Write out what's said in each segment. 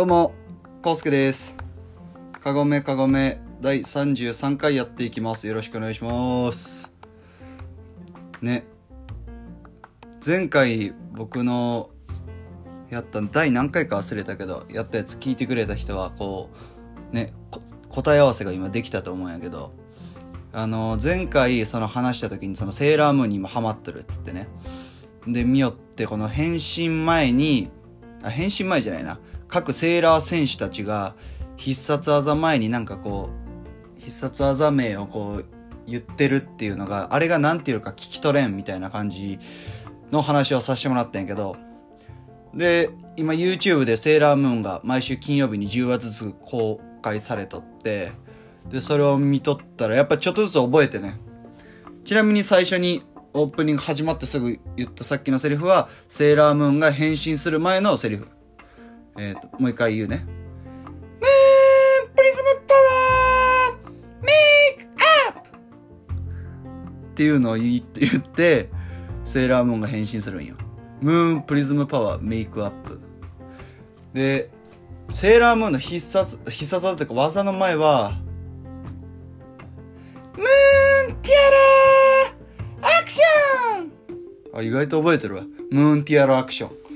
どうも、コウスケです。かごめかごめ第33回やっていきます。よろしくお願いします。ね。前回僕のやった第何回か忘れたけど、やったやつ聞いてくれた人はこう、ね、答え合わせが今できたと思うんやけど、あの、前回その話した時にそのセーラームーンに今ハマってるっつってね。で、見よってこの変身前に、あ、変身前じゃないな。各セーラー戦士たちが必殺技前になんかこう、必殺技名をこう言ってるっていうのが、あれが何て言うか聞き取れんみたいな感じの話をさせてもらったんやけど、で、今 YouTube でセーラームーンが毎週金曜日に10話ずつ公開されとって、で、それを見とったらやっぱちょっとずつ覚えてね。ちなみに最初にオープニング始まってすぐ言ったさっきのセリフは、セーラームーンが変身する前のセリフ。えーと、もう一回言うね。ムーンプリズムパワーメイクアップっていうのを言って、言って、セーラームーンが変身するんよ。ムーンプリズムパワーメイクアップ。で、セーラームーンの必殺、必殺技というか技の前は、ムーンティアラーアクションあ、意外と覚えてるわ。ムーンティアラーアクション。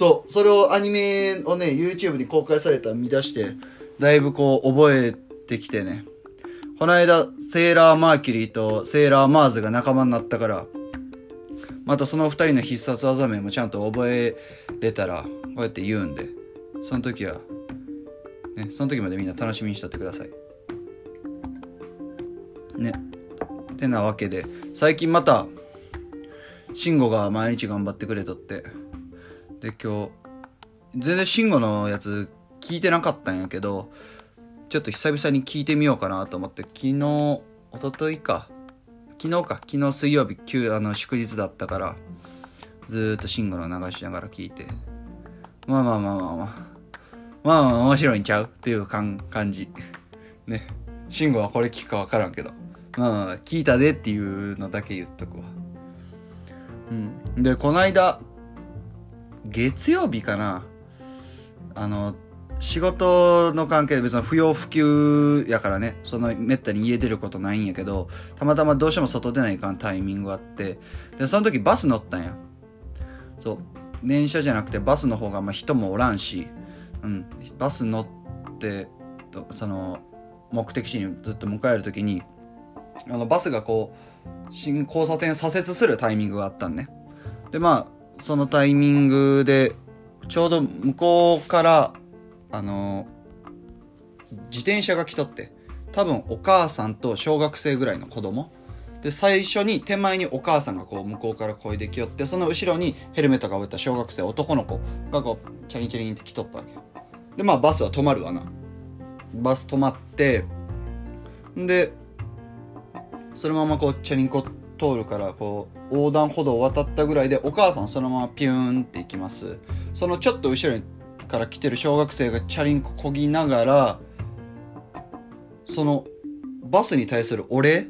そう、それをアニメをね、YouTube に公開された見出して、だいぶこう覚えてきてね。この間、セーラーマーキュリーとセーラーマーズが仲間になったから、またその二人の必殺技名もちゃんと覚えれたら、こうやって言うんで、その時は、ね、その時までみんな楽しみにしとってください。ね。てなわけで、最近また、慎吾が毎日頑張ってくれとって、で、今日、全然慎吾のやつ聞いてなかったんやけど、ちょっと久々に聞いてみようかなと思って、昨日、一昨日か。昨日か。昨日水曜日、休、あの、祝日だったから、ずーっと慎吾の流しながら聞いて、まあまあまあまあまあ、まあまあ面白いんちゃうっていう感感じ。ね。慎吾はこれ聞くかわからんけど。まあまあ、聞いたでっていうのだけ言っとくわ。うん。で、こないだ、月曜日かなあの、仕事の関係で別に不要不急やからね、そのめったに家出ることないんやけど、たまたまどうしても外出ないかんタイミングがあって、で、その時バス乗ったんや。そう。電車じゃなくてバスの方がまあ人もおらんし、うん、バス乗って、その、目的地にずっと迎える時に、あの、バスがこう、新交差点左折するタイミングがあったんね。で、まあ、そのタイミングで、ちょうど向こうから、あの自転車が来とって、多分お母さんと小学生ぐらいの子供。で、最初に手前にお母さんがこう向こうから漕いできよって、その後ろにヘルメットかぶった小学生男の子がこう、チャリンチャリンって来とったわけ。で、まあバスは止まるわな。バス止まって、んで、そのままこう、チャリンコ通るから、こう、横断歩道を渡ったぐらいで、お母さんそのままピューンって行きます。そのちょっと後ろから来てる小学生がチャリンコ漕ぎながら、その、バスに対するお礼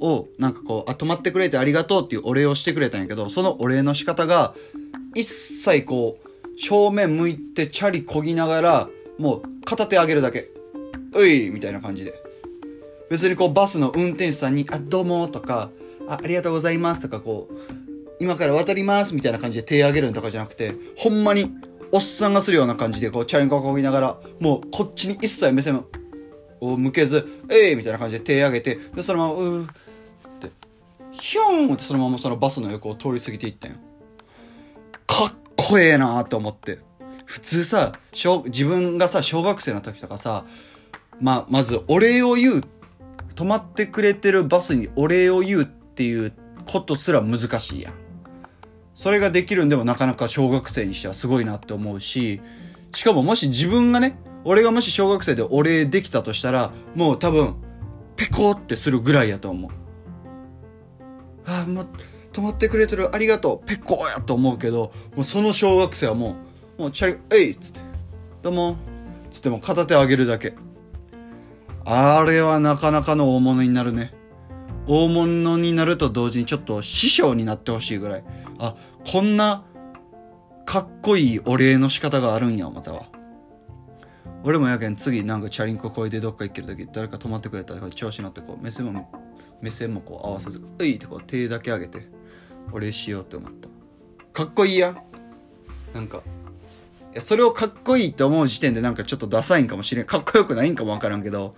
を、なんかこう、あ、止まってくれてありがとうっていうお礼をしてくれたんやけど、そのお礼の仕方が、一切こう、正面向いてチャリ漕ぎながら、もう片手上げるだけ。ういみたいな感じで。別にこうバスの運転手さんに、あ、どうもとか、あ、ありがとうございますとかこう、今から渡りますみたいな感じで手上げるんとかじゃなくて、ほんまにおっさんがするような感じでこうチャリンコをこぎながら、もうこっちに一切目線を向けず、えい、みたいな感じで手上げて、で、そのまま、うーって、ヒョンってそのままそのバスの横を通り過ぎていったんよ。かっこええなーって思って。普通さ、小自分がさ、小学生の時とかさ、まあ、まずお礼を言う。止まってくれてるバスにお礼を言うっていうことすら難しいやん。それができるんでもなかなか小学生にしてはすごいなって思うし、しかももし自分がね、俺がもし小学生でお礼できたとしたら、もう多分、ペコってするぐらいやと思う。ああ、もう、止まってくれてる、ありがとう、ペコやと思うけど、もうその小学生はもう、もうチャリ、えいっつって、どうも、つっても片手上げるだけ。あれはなかなかの大物になるね。大物になると同時にちょっと師匠になってほしいぐらい。あ、こんなかっこいいお礼の仕方があるんや、または。俺もやけん次なんかチャリンコこいでどっか行ける時誰か止まってくれたら調子乗ってこう目線も目線もこう合わせず「うい!」ってこう手だけ上げてお礼しようって思ったかっこいいやんなんかいやそれをかっこいいって思う時点でなんかちょっとダサいんかもしれんかっこよくないんかもわからんけど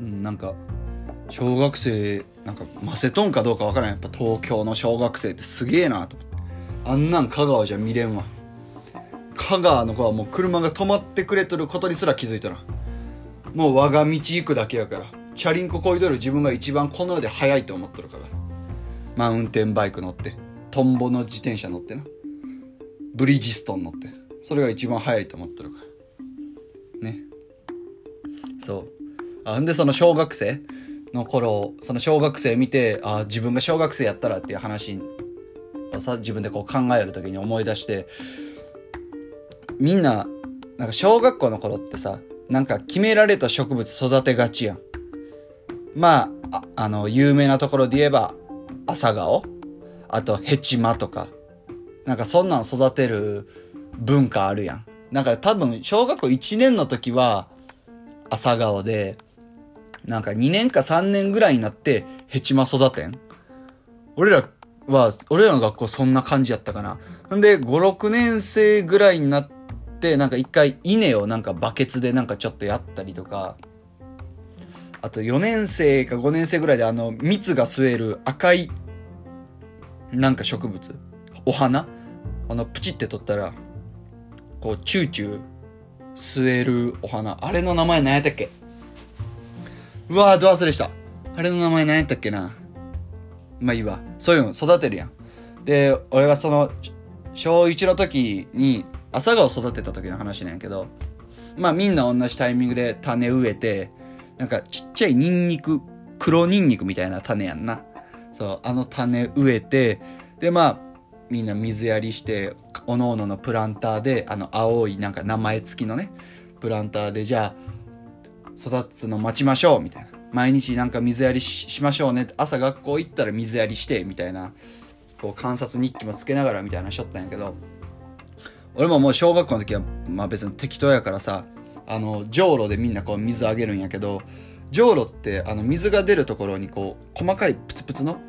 なんか小学生なんかませとんかどうかわからん。やっぱ東京の小学生ってすげえなと思って。あんなん香川じゃ見れんわ。香川の子はもう車が止まってくれとることにすら気づいたらもう我が道行くだけやから。チャリンコこいどる自分が一番この世で速いと思っとるから。マウンテンバイク乗って。トンボの自転車乗ってな。ブリヂストン乗って。それが一番速いと思ってるから。ね。そう。んでその小学生の頃その小学生見てあ自分が小学生やったらっていう話をさ自分でこう考える時に思い出してみんななんか小学校の頃ってさなんか決められた植物育てがちやん。まあああの有名なところで言えば朝顔。あとヘチマとか。なんかそんなん育てる文化あるやん。なんか多分小学校1年の時は朝顔でなんか2年か3年ぐらいになってヘチマ育てん？俺らは俺らの学校そんな感じやったかな。んで56年生ぐらいになってなんか一回稲をなんかバケツでなんかちょっとやったりとか。あと4年生か5年生ぐらいであの蜜が吸える赤いなんか植物。お花。あのプチって取ったらこうチューチュー吸えるお花。あれの名前何やったっけ？うわーど忘れした。あれの名前何やったっけな。まあいいわ。そういうの育てるやん。で俺がその小1の時に朝顔育てた時の話なんやけどまあみんな同じタイミングで種植えてなんかちっちゃいニンニク黒ニンニクみたいな種やんな。そうあの種植えてでまあみんな水やりしておのおののプランターであの青いなんか名前付きのねプランターでじゃあ育つの待ちましょうみたいな。毎日なんか水やりしましょうね。朝学校行ったら水やりしてみたいな。こう観察日記もつけながらみたいなしょったんやけど。俺ももう小学校の時はまあ別に適当やからさあのじょうろでみんなこう水あげるんやけどじょうろってあの水が出るところにこう細かいプツプツの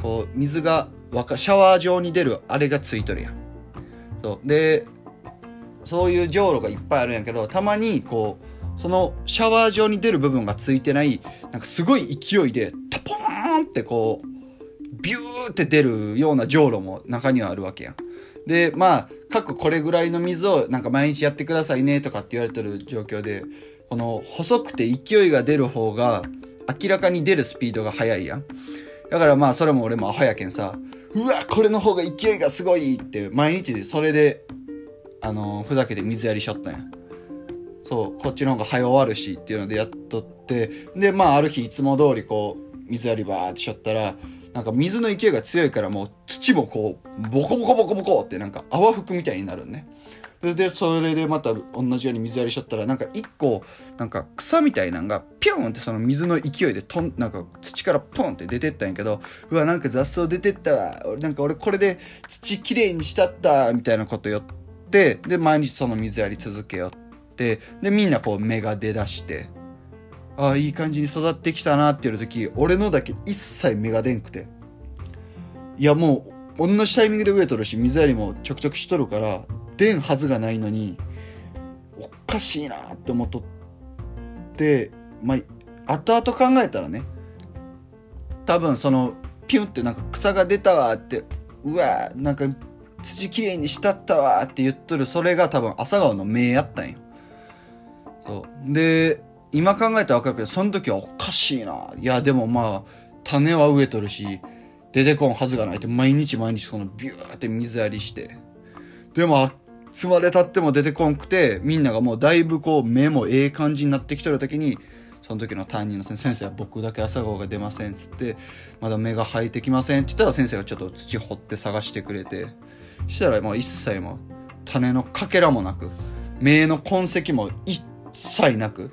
こう水がわかシャワー状に出るあれがついとるやん。そう。でそういうじょうろがいっぱいあるんやけどたまにこうそのシャワー状に出る部分がついてないなんかすごい勢いでトポーンってこうビューって出るようなじょうろも中にはあるわけやん。でまあ各これぐらいの水をなんか毎日やってくださいねとかって言われてる状況でこの細くて勢いが出る方が明らかに出るスピードが速いやん。だからまあそれも俺もアホやけんさうわこれの方が勢いがすごいって毎日でそれであのー、ふざけて水やりしょったんや。そうこっちの方が早終わるしっていうのでやっとってでまあある日いつも通りこう水やりバーってしょったらなんか水の勢いが強いからもう土もこうボコボコボコボコってなんか泡吹くみたいになるね。でそれでまた同じように水やりしちゃったらなんか一個なんか草みたいなんがピョンってその水の勢いでとんなんか土からポンって出てったんやけどうわなんか雑草出てったわ。俺なんか俺これで土きれいにしたったみたいなこと言ってで毎日その水やり続けよってでみんなこう芽が出だしてああいい感じに育ってきたなっていう時俺のだけ一切芽が出んくて。いやもう同じタイミングで植えとるし水やりもちょくちょくしとるから出んはずがないのにおかしいなって思っとってまあ後々考えたらね多分そのピュンってなんか草が出たわってうわなんか土きれいにしたったわって言っとるそれが多分朝顔の芽やったんよ。そう。で今考えたら分かるけどその時はおかしいな。いやでもまあ種は植えとるし出てこんはずがないって毎日毎日そのビューって水やりして。でもいつまでたっても出てこんくてみんながもうだいぶこう目もええ感じになってきとる時にその時の担任の先生先生は僕だけ朝顔が出ませんっつってまだ芽が生えてきませんって言ったら先生がちょっと土掘って探してくれて。したらもう一切も種のかけらもなく芽の痕跡も一切なく。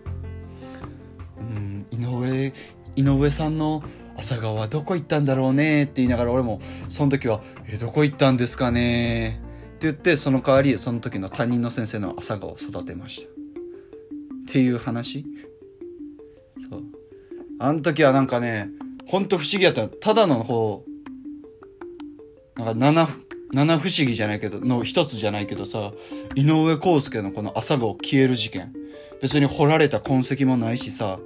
うん井上井上さんの朝顔はどこ行ったんだろうねって言いながら俺もその時は「えどこ行ったんですかね？って言ってその代わりその時の担任の先生の朝顔を育てました。っていう話。そう。あの時はなんかねほんと不思議やった。ただのこうなんか七七不思議じゃないけどの一つじゃないけどさ井上康介のこの朝顔消える事件。別に掘られた痕跡もないしさ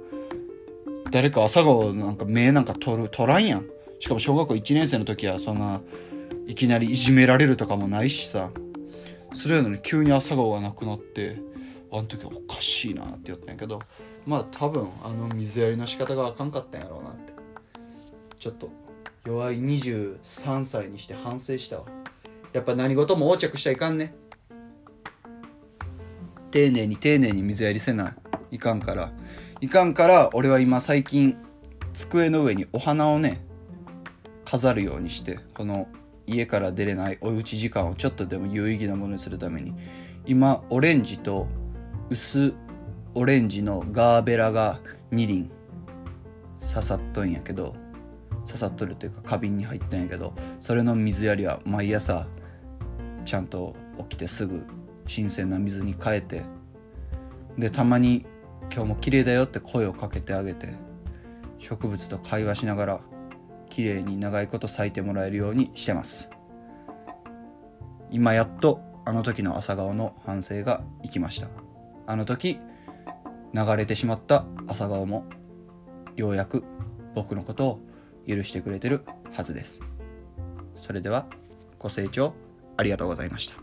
誰か朝顔なんか目なんか取る取らんやん。しかも小学校1年生の時はそんないきなりいじめられるとかもないしさ。それやのに急に朝顔がなくなってあの時おかしいなって言ったんやけどまあ多分あの水やりの仕方があかんかったんやろうなって。ちょっと弱い23歳にして反省したわ。やっぱ何事も横着しちゃいかんね。丁寧に丁寧に水やりせないかんからいかんから俺は今最近机の上にお花をね飾るようにしてこの家から出れないおうち時間をちょっとでも有意義なものにするために今オレンジと薄オレンジのガーベラが2輪刺さっとんやけど刺さっとるというか花瓶に入ったんやけどそれの水やりは毎朝ちゃんと起きてすぐ新鮮な水に変えてでたまに「今日も綺麗だよ」って声をかけてあげて植物と会話しながら綺麗に長いこと咲いてもらえるようにしてます。今やっとあの時の朝顔の反省が生きました。あの時流れてしまった朝顔もようやく僕のことを許してくれてるはずです。それではご清聴ありがとうございました。